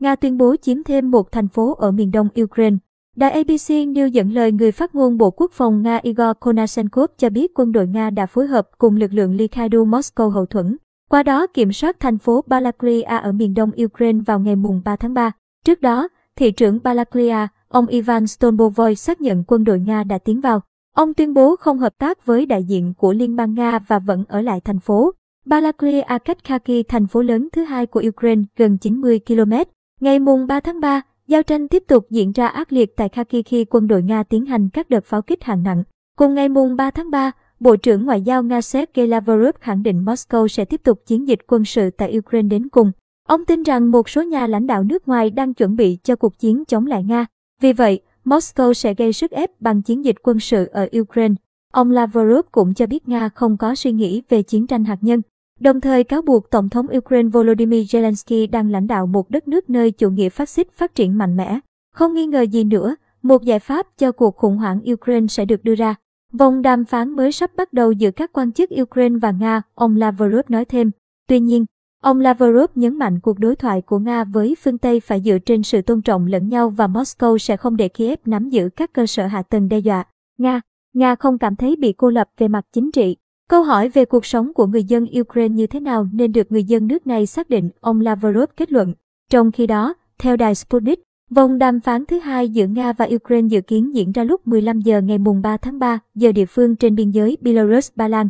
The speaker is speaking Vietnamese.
Nga tuyên bố chiếm thêm một thành phố ở miền đông Ukraine. Đài ABC News dẫn lời người phát ngôn Bộ Quốc phòng Nga Igor Konashenkov cho biết quân đội Nga đã phối hợp cùng lực lượng Likhaidu Moscow hậu thuẫn, qua đó kiểm soát thành phố Balaklia ở miền đông Ukraine vào ngày mùng 3 tháng 3. Trước đó, thị trưởng Balaklia, ông Ivan Stolbovoy xác nhận quân đội Nga đã tiến vào. Ông tuyên bố không hợp tác với đại diện của Liên bang Nga và vẫn ở lại thành phố. Balaklia cách Kharkiv, thành phố lớn thứ hai của Ukraine, gần 90 km. Ngày mùng 3 tháng 3, giao tranh tiếp tục diễn ra ác liệt tại Kharkiv khi quân đội Nga tiến hành các đợt pháo kích hạng nặng. Cùng ngày mùng 3 tháng 3, Bộ trưởng Ngoại giao Nga Sergei Lavrov khẳng định Moscow sẽ tiếp tục chiến dịch quân sự tại Ukraine đến cùng. Ông tin rằng một số nhà lãnh đạo nước ngoài đang chuẩn bị cho cuộc chiến chống lại Nga. Vì vậy, Moscow sẽ gây sức ép bằng chiến dịch quân sự ở Ukraine. Ông Lavrov cũng cho biết Nga không có suy nghĩ về chiến tranh hạt nhân, đồng thời cáo buộc Tổng thống Ukraine Volodymyr Zelensky đang lãnh đạo một đất nước nơi chủ nghĩa phát xít phát triển mạnh mẽ. Không nghi ngờ gì nữa, một giải pháp cho cuộc khủng hoảng Ukraine sẽ được đưa ra. Vòng đàm phán mới sắp bắt đầu giữa các quan chức Ukraine và Nga, ông Lavrov nói thêm. Tuy nhiên, ông Lavrov nhấn mạnh cuộc đối thoại của Nga với phương Tây phải dựa trên sự tôn trọng lẫn nhau và Moscow sẽ không để Kiev nắm giữ các cơ sở hạ tầng đe dọa. Nga, Nga không cảm thấy bị cô lập về mặt chính trị. Câu hỏi về cuộc sống của người dân Ukraine như thế nào nên được người dân nước này xác định, ông Lavrov kết luận. Trong khi đó, theo đài Sputnik, vòng đàm phán thứ hai giữa Nga và Ukraine dự kiến diễn ra lúc 15 giờ ngày mùng 3 tháng 3 giờ địa phương trên biên giới Belarus-Ba Lan.